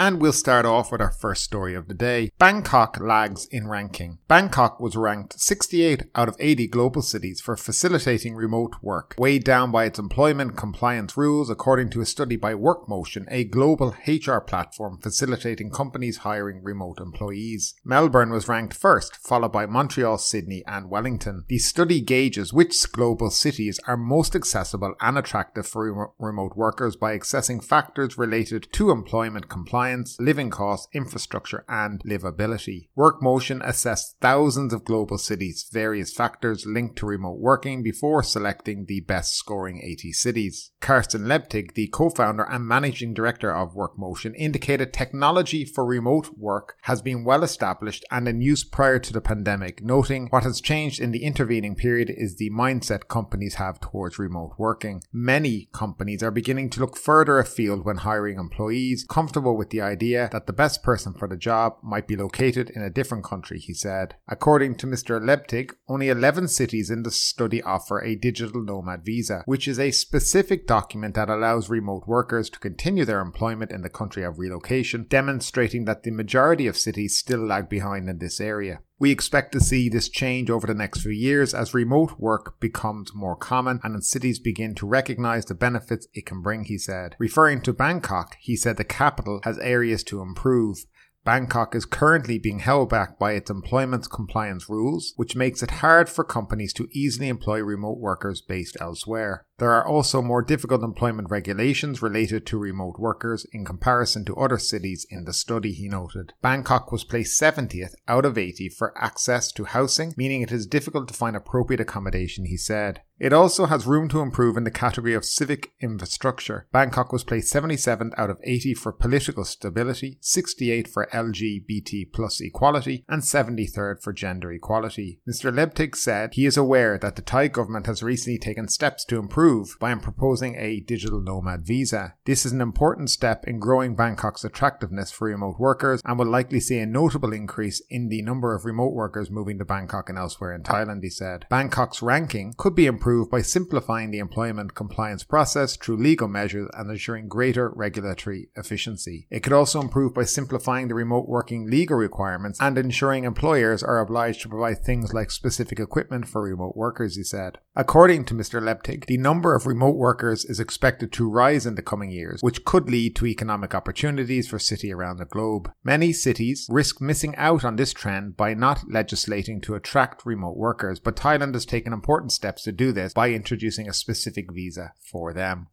And we'll start off with our first story of the day. Bangkok lags in ranking. Bangkok was ranked 68 out of 80 global cities for facilitating remote work, weighed down by its employment compliance rules, according to a study by Workmotion, a global HR platform facilitating companies hiring remote employees. Melbourne was ranked first, followed by Montreal, Sydney, and Wellington. The study gauges which global cities are most accessible and attractive for remote workers by assessing factors related to employment compliance compliance, living costs, infrastructure, and livability. Workmotion assessed thousands of global cities, various factors linked to remote working before selecting the best scoring 80 cities. Carsten Lebtig, the co-founder and managing director of Workmotion, indicated technology for remote work has been well established and in use prior to the pandemic, noting what has changed in the intervening period is the mindset companies have towards remote working. Many companies are beginning to look further afield when hiring employees, comfortable with the the idea that the best person for the job might be located in a different country, he said. According to Mr. Lebtig, only 11 cities in the study offer a digital nomad visa, which is a specific document that allows remote workers to continue their employment in the country of relocation, demonstrating that the majority of cities still lag behind in this area. We expect to see this change over the next few years as remote work becomes more common and cities begin to recognize the benefits it can bring, he said. Referring to Bangkok, he said the capital has areas to improve. Bangkok is currently being held back by its employment compliance rules, which makes it hard for companies to easily employ remote workers based elsewhere. There are also more difficult employment regulations related to remote workers in comparison to other cities in the study, he noted. Bangkok was placed 70th out of 80 for access to housing, meaning it is difficult to find appropriate accommodation, he said. It also has room to improve in the category of civic infrastructure. Bangkok was placed 77th out of 80 for political stability, 68 for LGBT plus equality, and 73rd for gender equality. Mr. Lebtig said he is aware that the Thai government has recently taken steps to improve improve by proposing a digital nomad visa. This is an important step in growing Bangkok's attractiveness for remote workers and will likely see a notable increase in the number of remote workers moving to Bangkok and elsewhere in Thailand, he said. Bangkok's ranking could be improved by simplifying the employment compliance process through legal measures and ensuring greater regulatory efficiency. It could also improve by simplifying the remote working legal requirements and ensuring employers are obliged to provide things like specific equipment for remote workers, he said. According to Mr. Lebtig, the number number of remote workers is expected to rise in the coming years, which could lead to economic opportunities for cities around the globe. Many cities risk missing out on this trend by not legislating to attract remote workers, but Thailand has taken important steps to do this by introducing a specific visa for them.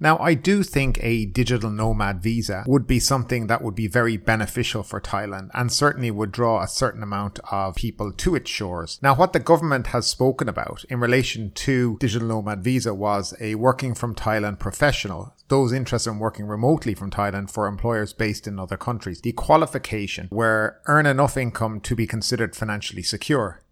Now, I do think a digital nomad visa would be something that would be very beneficial for Thailand and certainly would draw a certain amount of people to its shores. Now, what the government has spoken about in relation to digital nomad visa was a working from Thailand professional, those interested in working remotely from Thailand for employers based in other countries. The qualification where earn enough income to be considered financially secure.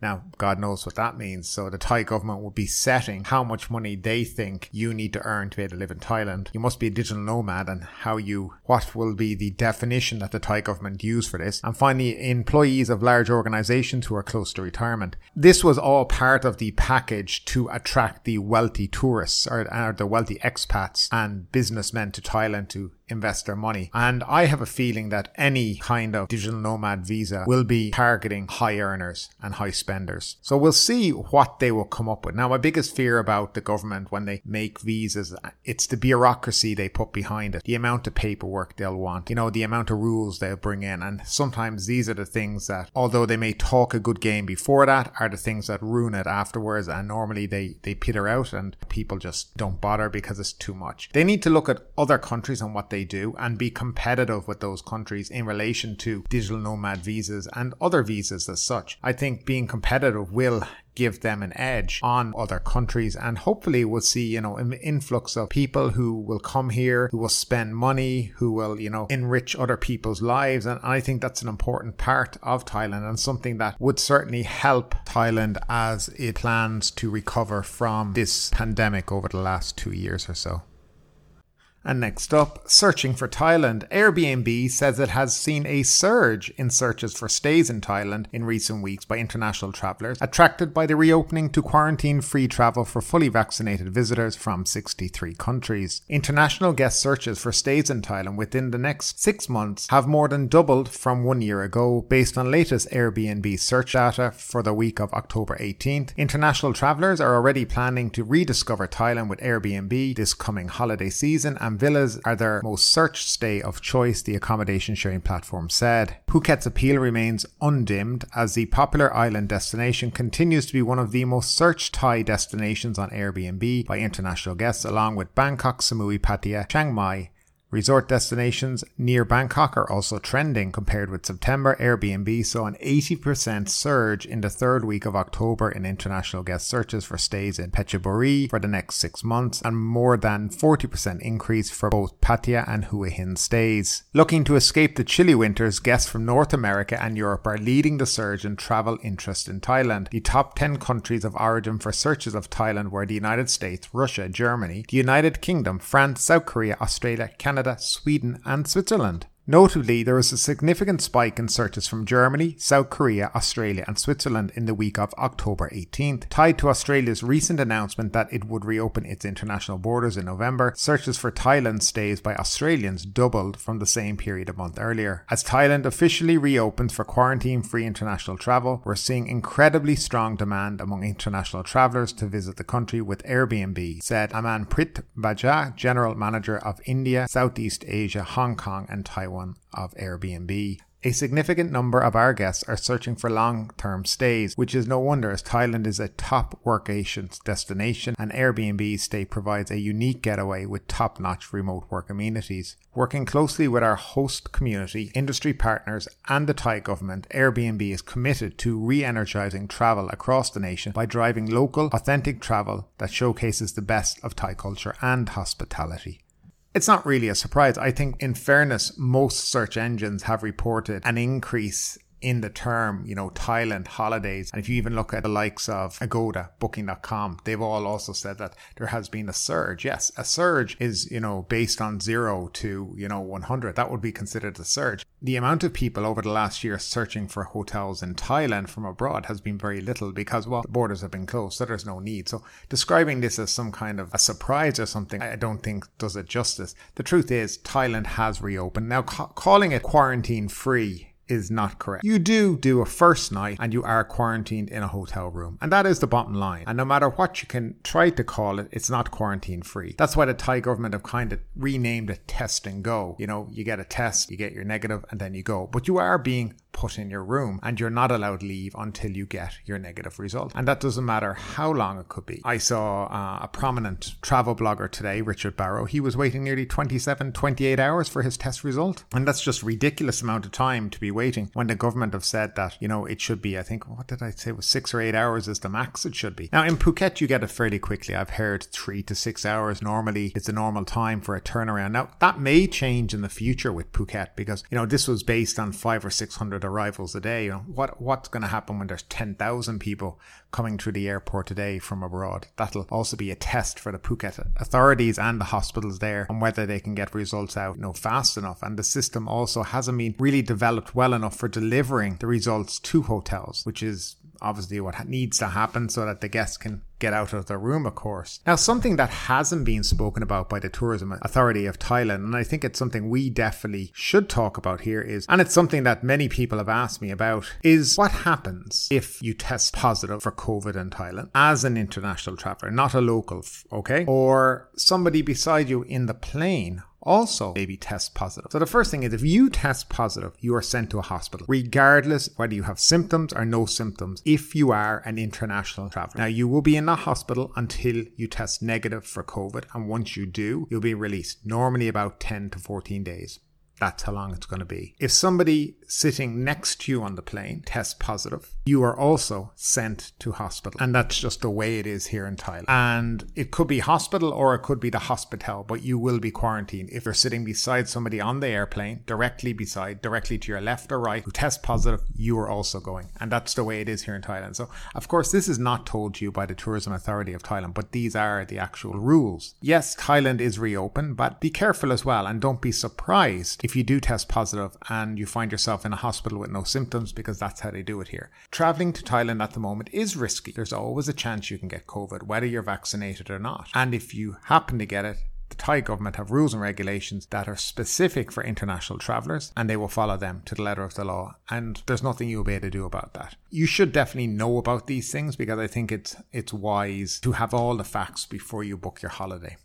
Now, God knows what that means. So the Thai government will be setting how much money they think you need to earn to be able to live in Thailand. You must be a digital nomad and how you, what will be the definition that the Thai government use for this. And finally, employees of large organizations who are close to retirement. This was all part of the package to attract the wealthy tourists or, or the wealthy expats and businessmen to Thailand to invest their money. And I have a feeling that any kind of digital nomad visa will be targeting high earners and high spenders. So we'll see what they will come up with. Now, my biggest fear about the government when they make visas, it's the bureaucracy they put behind it, the amount of paperwork they'll want, you know, the amount of rules they'll bring in. And sometimes these are the things that, although they may talk a good game before that, are the things that ruin it afterwards. And normally they, they peter out and people just don't bother because it's too much. They need to look at other countries and what they they do and be competitive with those countries in relation to digital nomad visas and other visas as such. I think being competitive will give them an edge on other countries. And hopefully we'll see, you know, an influx of people who will come here, who will spend money, who will, you know, enrich other people's lives. And I think that's an important part of Thailand and something that would certainly help Thailand as it plans to recover from this pandemic over the last two years or so. And next up, searching for Thailand. Airbnb says it has seen a surge in searches for stays in Thailand in recent weeks by international travellers, attracted by the reopening to quarantine free travel for fully vaccinated visitors from 63 countries. International guest searches for stays in Thailand within the next six months have more than doubled from one year ago, based on latest Airbnb search data for the week of October 18th. International travellers are already planning to rediscover Thailand with Airbnb this coming holiday season and villas are their most searched stay of choice, the accommodation sharing platform said. Phuket's appeal remains undimmed as the popular island destination continues to be one of the most searched Thai destinations on Airbnb by international guests, along with Bangkok, Samui, Pattaya, Chiang Mai, Resort destinations near Bangkok are also trending. Compared with September, Airbnb saw an 80% surge in the third week of October in international guest searches for stays in Phetchaburi for the next six months, and more than 40% increase for both Pattaya and Hua Hin stays. Looking to escape the chilly winters, guests from North America and Europe are leading the surge in travel interest in Thailand. The top 10 countries of origin for searches of Thailand were the United States, Russia, Germany, the United Kingdom, France, South Korea, Australia, Canada, Canada, Sweden, and Switzerland. Notably, there was a significant spike in searches from Germany, South Korea, Australia, and Switzerland in the week of October 18th. Tied to Australia's recent announcement that it would reopen its international borders in November, searches for Thailand stays by Australians doubled from the same period a month earlier. As Thailand officially reopens for quarantine free international travel, we're seeing incredibly strong demand among international travellers to visit the country with Airbnb, said Amanpreet Bajaj, General Manager of India, Southeast Asia, Hong Kong, and Taiwan one of Airbnb. A significant number of our guests are searching for long term stays, which is no wonder as Thailand is a top workation destination and Airbnb stay provides a unique getaway with top notch remote work amenities. Working closely with our host community, industry partners, and the Thai government, Airbnb is committed to re energizing travel across the nation by driving local, authentic travel that showcases the best of Thai culture and hospitality. It's not really a surprise. I think, in fairness, most search engines have reported an increase in the term, you know, Thailand holidays. And if you even look at the likes of Agoda, Booking.com, they've all also said that there has been a surge. Yes, a surge is, you know, based on zero to, you know, 100. That would be considered a surge. The amount of people over the last year searching for hotels in Thailand from abroad has been very little because, well, the borders have been closed, so there's no need. So describing this as some kind of a surprise or something, I don't think does it justice. The truth is, Thailand has reopened. Now, ca- calling it quarantine free is not correct. You do do a first night and you are quarantined in a hotel room. And that is the bottom line. And no matter what you can try to call it, it's not quarantine free. That's why the Thai government have kind of renamed it test and go. You know, you get a test, you get your negative, and then you go. But you are being put in your room and you're not allowed leave until you get your negative result. And that doesn't matter how long it could be. I saw uh, a prominent travel blogger today, Richard Barrow. He was waiting nearly 27, 28 hours for his test result. And that's just ridiculous amount of time to be waiting when the government have said that, you know, it should be, I think, what did I say, it was six or eight hours is the max it should be. Now in Phuket, you get it fairly quickly. I've heard three to six hours normally is the normal time for a turnaround. Now that may change in the future with Phuket because, you know, this was based on five or 600 arrivals a day. What what's going to happen when there's 10,000 people coming through the airport today from abroad? That'll also be a test for the Phuket authorities and the hospitals there on whether they can get results out, you know, fast enough. And the system also hasn't been really developed well enough for delivering the results to hotels, which is obviously what needs to happen so that the guests can get out of their room, of course. Now, something that hasn't been spoken about by the Tourism Authority of Thailand, and I think it's something we definitely should talk about here, is, and it's something that many people have asked me about, is what happens if you test positive for COVID in Thailand as an international traveler, not a local, okay? Or somebody beside you in the plane also maybe test positive. So the first thing is if you test positive, you are sent to a hospital, regardless whether you have symptoms or no symptoms, if you are an international traveler. Now you will be in the hospital until you test negative for COVID. And once you do, you'll be released, normally about 10 to 14 days. That's how long it's going to be. If somebody sitting next to you on the plane tests positive, you are also sent to hospital. And that's just the way it is here in Thailand. And it could be hospital or it could be the hospital, but you will be quarantined. If you're sitting beside somebody on the airplane, directly beside, directly to your left or right, who test positive, you are also going. And that's the way it is here in Thailand. So, of course, this is not told to you by the Tourism Authority of Thailand, but these are the actual rules. Yes, Thailand is reopened, but be careful as well and don't be surprised if you do test positive and you find yourself in a hospital with no symptoms because that's how they do it here. Traveling to Thailand at the moment is risky. There's always a chance you can get COVID, whether you're vaccinated or not. And if you happen to get it, the Thai government have rules and regulations that are specific for international travellers and they will follow them to the letter of the law. And there's nothing you'll be able to do about that. You should definitely know about these things because I think it's it's wise to have all the facts before you book your holiday.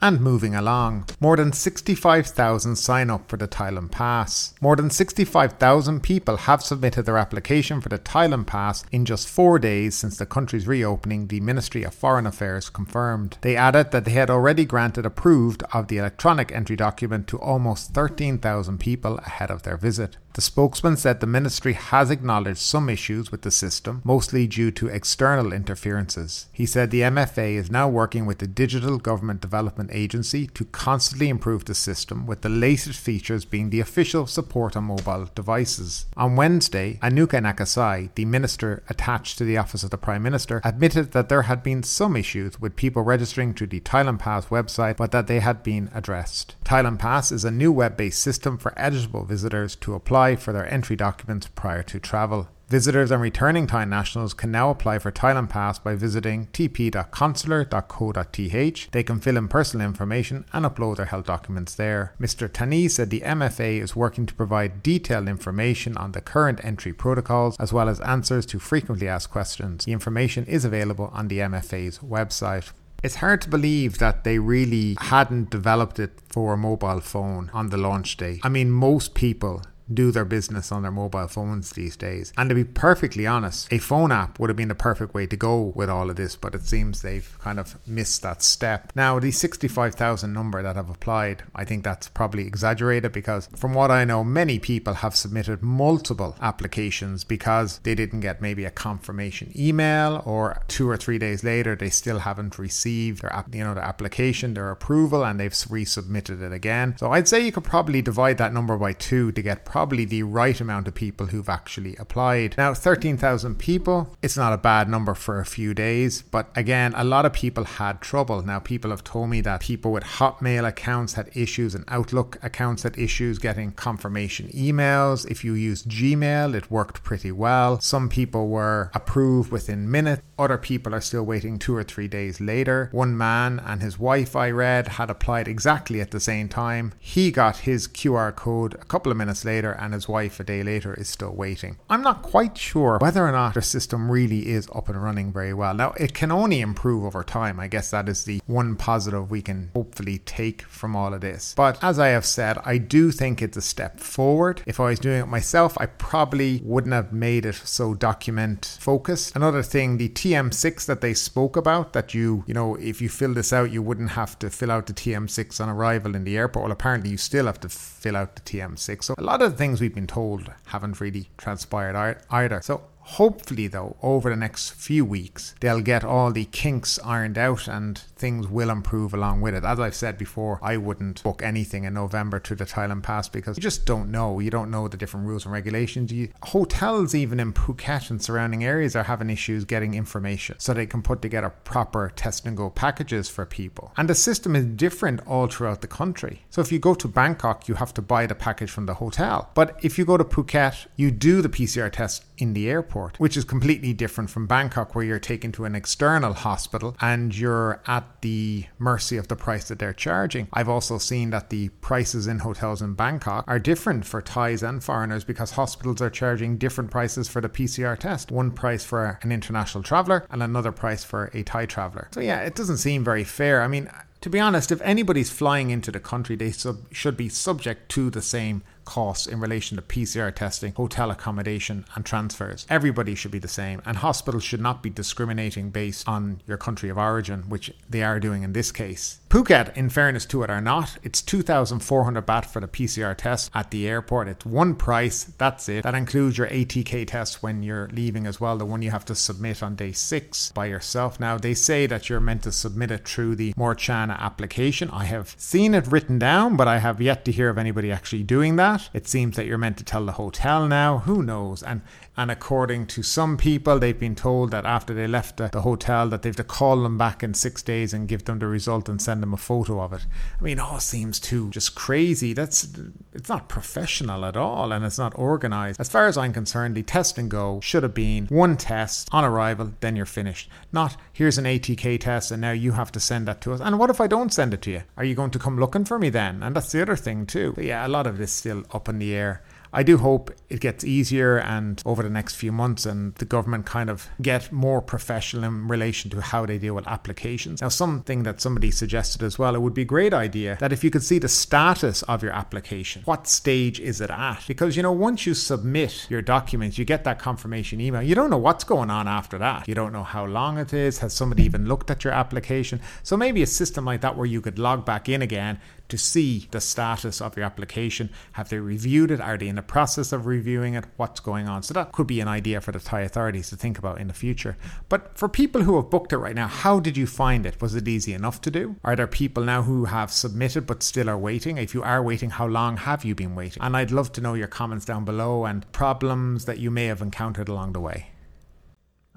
And moving along, more than 65,000 sign up for the Thailand Pass. More than 65,000 people have submitted their application for the Thailand Pass in just four days since the country's reopening, the Ministry of Foreign Affairs confirmed. They added that they had already granted approved of the electronic entry document to almost 13,000 people ahead of their visit. The spokesman said the ministry has acknowledged some issues with the system, mostly due to external interferences. He said the MFA is now working with the Digital Government Development Agency to constantly improve the system, with the latest features being the official support on mobile devices. On Wednesday, Anucha Nakasai, the minister attached to the Office of the Prime Minister, admitted that there had been some issues with people registering to the Thailand Pass website, but that they had been addressed. Thailand Pass is a new web based system for eligible visitors to apply apply for their entry documents prior to travel. Visitors and returning Thai nationals can now apply for Thailand Pass by visiting tp.consular.co.th. They can fill in personal information and upload their health documents there. Mr. Tanee said the MFA is working to provide detailed information on the current entry protocols as well as answers to frequently asked questions. The information is available on the MFA's website. It's hard to believe that they really hadn't developed it for a mobile phone on the launch day. I mean, most people do their business on their mobile phones these days. And to be perfectly honest, a phone app would have been the perfect way to go with all of this, but it seems they've kind of missed that step. Now, the 65,000 number that have applied, I think that's probably exaggerated because from what I know, many people have submitted multiple applications because they didn't get maybe a confirmation email or two or three days later they still haven't received their you know their application, their approval and they've resubmitted it again. So I'd say you could probably divide that number by 2 to get probably the right amount of people who've actually applied. Now, 13,000 people, it's not a bad number for a few days, but again, a lot of people had trouble. Now, people have told me that people with Hotmail accounts had issues and Outlook accounts had issues getting confirmation emails. If you used Gmail, it worked pretty well. Some people were approved within minutes, other people are still waiting two or three days later. One man and his wife, I read, had applied exactly at the same time. He got his QR code a couple of minutes later later and his wife a day later is still waiting. I'm not quite sure whether or not the system really is up and running very well. Now, it can only improve over time. I guess that is the one positive we can hopefully take from all of this. But as I have said, I do think it's a step forward. If I was doing it myself, I probably wouldn't have made it so document focused. Another thing, the TM6 that they spoke about, that you, you know, if you fill this out, you wouldn't have to fill out the TM6 on arrival in the airport. Well, apparently you still have to fill out the TM6. So a lot of things we've been told haven't really transpired either. So Hopefully, though, over the next few weeks, they'll get all the kinks ironed out and things will improve along with it. As I've said before, I wouldn't book anything in November to the Thailand Pass because you just don't know. You don't know the different rules and regulations. You, hotels, even in Phuket and surrounding areas, are having issues getting information so they can put together proper test and go packages for people. And the system is different all throughout the country. So if you go to Bangkok, you have to buy the package from the hotel. But if you go to Phuket, you do the PCR test in the airport, which is completely different from Bangkok, where you're taken to an external hospital and you're at the mercy of the price that they're charging. I've also seen that the prices in hotels in Bangkok are different for Thais and foreigners because hospitals are charging different prices for the PCR test. One price for an international traveler and another price for a Thai traveler. So, yeah, it doesn't seem very fair. I mean, to be honest, if anybody's flying into the country, they sub- should be subject to the same costs in relation to PCR testing, hotel accommodation, and transfers. Everybody should be the same, and hospitals should not be discriminating based on your country of origin, which they are doing in this case. Phuket, in fairness to it, are not. It's 2,400 baht for the PCR test at the airport. It's one price, that's it. That includes your ATK test when you're leaving as well, the one you have to submit on day six by yourself. Now, they say that you're meant to submit it through the Mor Chana application. I have seen it written down, but I have yet to hear of anybody actually doing that. It seems that you're meant to tell the hotel now. Who knows? And and according to some people, they've been told that after they left the, the, hotel, that they've to call them back in six days and give them the result and send them a photo of it. I mean, all seems too just crazy. That's it's not professional at all, and it's not organized. As far as I'm concerned, the test and go should have been one test on arrival, then you're finished. Not here's an ATK test, and now you have to send that to us. And what if I don't send it to you? Are you going to come looking for me then? And that's the other thing too. But yeah, a lot of this still up in the air. I do hope it gets easier and over the next few months and the government kind of get more professional in relation to how they deal with applications. Now, something that somebody suggested as well, it would be a great idea that if you could see the status of your application, what stage is it at? Because, you know, once you submit your documents, you get that confirmation email. You don't know what's going on after that. You don't know how long it is. Has somebody even looked at your application? So maybe a system like that where you could log back in again to see the status of your application. Have they reviewed it? Are they in the process of reviewing it? What's going on? So that could be an idea for the Thai authorities to think about in the future. But for people who have booked it right now, how did you find it? Was it easy enough to do? Are there people now who have submitted but still are waiting? If you are waiting, how long have you been waiting? And I'd love to know your comments down below and problems that you may have encountered along the way.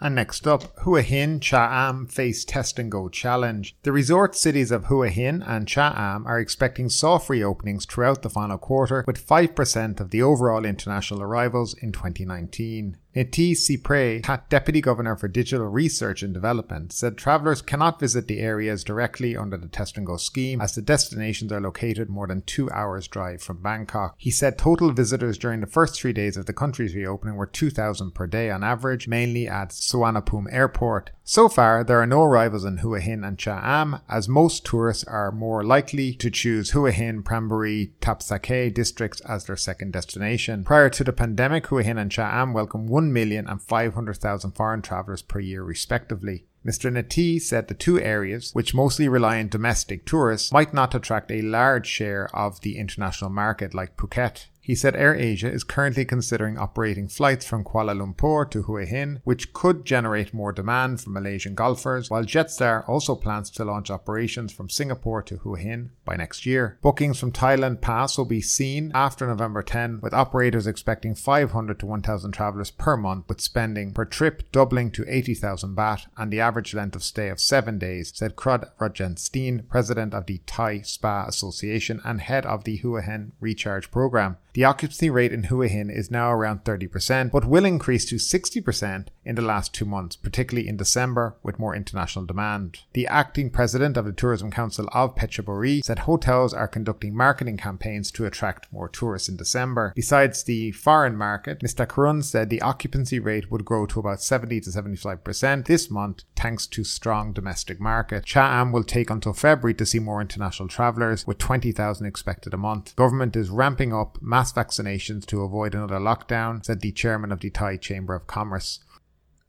And next up, Hua Hin Cha Am face test and go challenge. The resort cities of Hua Hin and Cha Am are expecting soft reopenings throughout the final quarter, with 5% of the overall international arrivals in 2019. Nithee Seeprae, Deputy Governor for Digital Research and Development, said travellers cannot visit the areas directly under the Test and Go scheme as the destinations are located more than two hours' drive from Bangkok. He said total visitors during the first three days of the country's reopening were 2,000 per day on average, mainly at Suvarnabhumi Airport. So far, there are no arrivals in Hua Hin and Cha Am, as most tourists are more likely to choose Hua Hin, Pranburi, Thapsakhe districts as their second destination. Prior to the pandemic, Hua Hin and Cha Am welcomed 1 million and 500,000 foreign travellers per year, respectively. Mr. Nithee said the two areas, which mostly rely on domestic tourists, might not attract a large share of the international market like Phuket. He said AirAsia is currently considering operating flights from Kuala Lumpur to Hua Hin, which could generate more demand from Malaysian golfers, while Jetstar also plans to launch operations from Singapore to Hua Hin by next year. Bookings from Thailand Pass will be seen after November 10, with operators expecting 500 to 1,000 travellers per month, with spending per trip doubling to 80,000 baht and the average length of stay of seven days, said Krod Rojanastien, president of the Thai Spa Association and head of the Hua Hin Recharge Program. The occupancy rate in Hua Hin is now around 30%, but will increase to 60% in the last two months, particularly in December with more international demand. The acting president of the Tourism Council of Phetchaburi said hotels are conducting marketing campaigns to attract more tourists in December. Besides the foreign market, Mr. Karun said the occupancy rate would grow to about 70 to 75% this month thanks to strong domestic market. Cha Am will take until February to see more international travellers with 20,000 expected a month. Government is ramping up mass vaccinations to avoid another lockdown, said the chairman of the Thai Chamber of Commerce.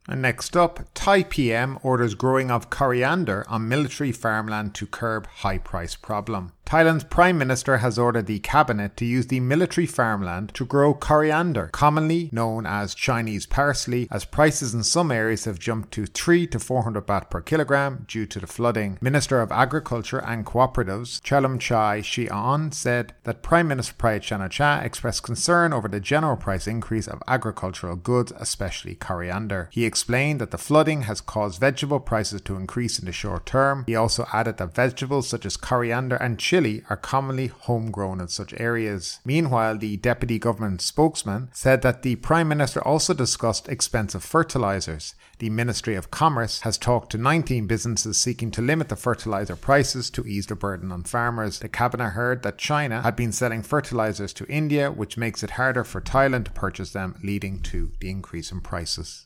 And next up, Thai PM orders growing of coriander on military farmland to curb high price problem. Thailand's Prime Minister has ordered the cabinet to use the military farmland to grow coriander, commonly known as Chinese parsley, as prices in some areas have jumped to 3 to 400 baht per kilogram due to the flooding. Minister of Agriculture and Cooperatives, Chai Shian, said that Prime Minister Prayut Chan-o-cha expressed concern over the general price increase of agricultural goods, especially coriander. He explained that the flooding has caused vegetable prices to increase in the short term. He also added that vegetables such as coriander and chili are commonly homegrown in such areas. Meanwhile, the deputy government spokesman said that the Prime Minister also discussed expensive fertilizers. The Ministry of Commerce has talked to 19 businesses seeking to limit the fertilizer prices to ease the burden on farmers. The cabinet heard that China had been selling fertilizers to India, which makes it harder for Thailand to purchase them, leading to the increase in prices.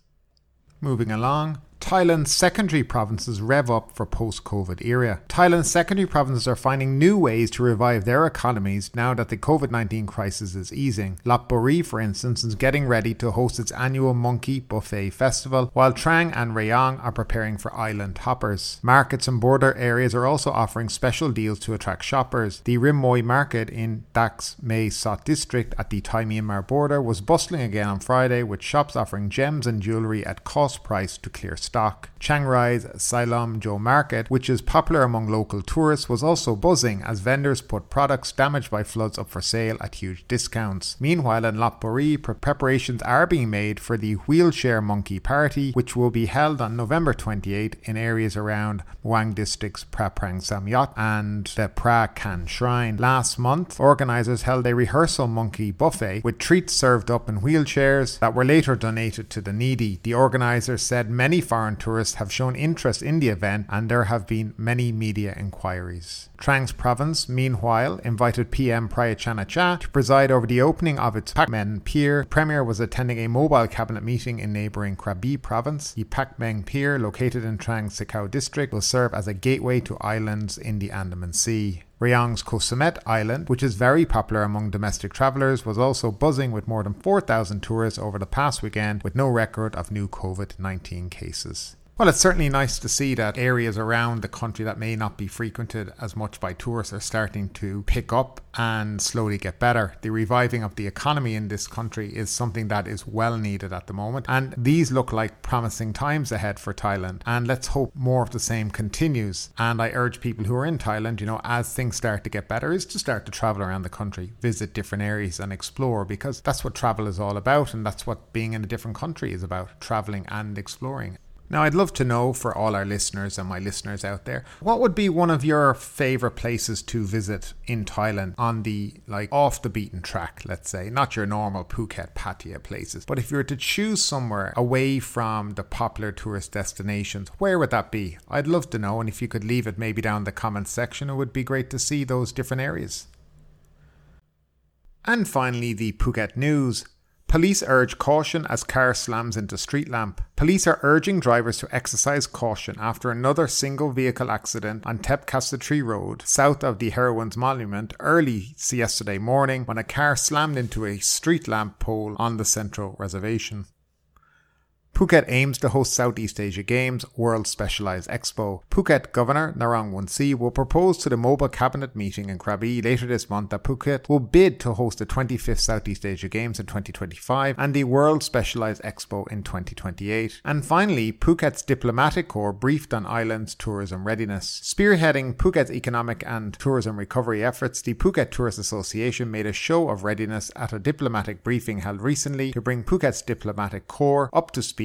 Moving along, Thailand's secondary provinces rev up for post COVID era. Thailand's secondary provinces are finding new ways to revive their economies now that the COVID 19 crisis is easing. Lopburi, for instance, is getting ready to host its annual Monkey Buffet Festival, while Trang and Rayong are preparing for island hoppers. Markets and border areas are also offering special deals to attract shoppers. The Rim Moi market in Tak's Mae Sot district at the Thai Myanmar border was bustling again on Friday with shops offering gems and jewellery at cost price to clear stock. Chiang Rai's Sai Lom Joy Market, which is popular among local tourists, was also buzzing as vendors put products damaged by floods up for sale at huge discounts. Meanwhile, in Lopburi, preparations are being made for the Wheelchair Monkey Party, which will be held on November 28 in areas around Wang District's Praprang Samyot and the Pra Shrine. Last month, organisers held a rehearsal monkey buffet with treats served up in wheelchairs that were later donated to the needy. The organisers said many foreign tourists have shown interest in the event and there have been many media inquiries. Trang's province, meanwhile, invited PM Prayut Chan-o-cha to preside over the opening of its Pakmeng Pier. The Premier was attending a mobile cabinet meeting in neighbouring Krabi province. The Pakmeng Pier, located in Trang Sikao district, will serve as a gateway to islands in the Andaman Sea. Rayong's Koh Samet Island, which is very popular among domestic travellers, was also buzzing with more than 4,000 tourists over the past weekend with no record of new COVID 19 cases. Well, it's certainly nice to see that areas around the country that may not be frequented as much by tourists are starting to pick up and slowly get better. The reviving of the economy in this country is something that is well needed at the moment, and these look like promising times ahead for Thailand. And let's hope more of the same continues. And I urge people who are in Thailand, you know, as things start to get better, is to start to travel around the country, visit different areas, and explore because that's what travel is all about, and that's what being in a different country is about traveling and exploring. Now, I'd love to know for all our listeners and my listeners out there, what would be one of your favorite places to visit in Thailand on the like off the beaten track, let's say, not your normal Phuket, Pattaya places, but if you were to choose somewhere away from the popular tourist destinations, where would that be? I'd love to know, and if you could leave it maybe down the comments section, it would be great to see those different areas. And finally, the Phuket news. Police urge caution as car slams into street lamp. Police are urging drivers to exercise caution after another single vehicle accident on Tep Tree Road, south of the Heroines Monument, early yesterday morning when a car slammed into a street lamp pole on the central reservation. Phuket aims to host Southeast Asia Games World Specialized Expo. Phuket Governor Narong Woonciew will propose to the mobile cabinet meeting in Krabi later this month that Phuket will bid to host the 25th Southeast Asia Games in 2025 and the World Specialized Expo in 2028. And finally, Phuket's diplomatic corps briefed on island's tourism readiness. Spearheading Phuket's economic and tourism recovery efforts, the Phuket Tourist Association made a show of readiness at a diplomatic briefing held recently to bring Phuket's diplomatic corps up to speed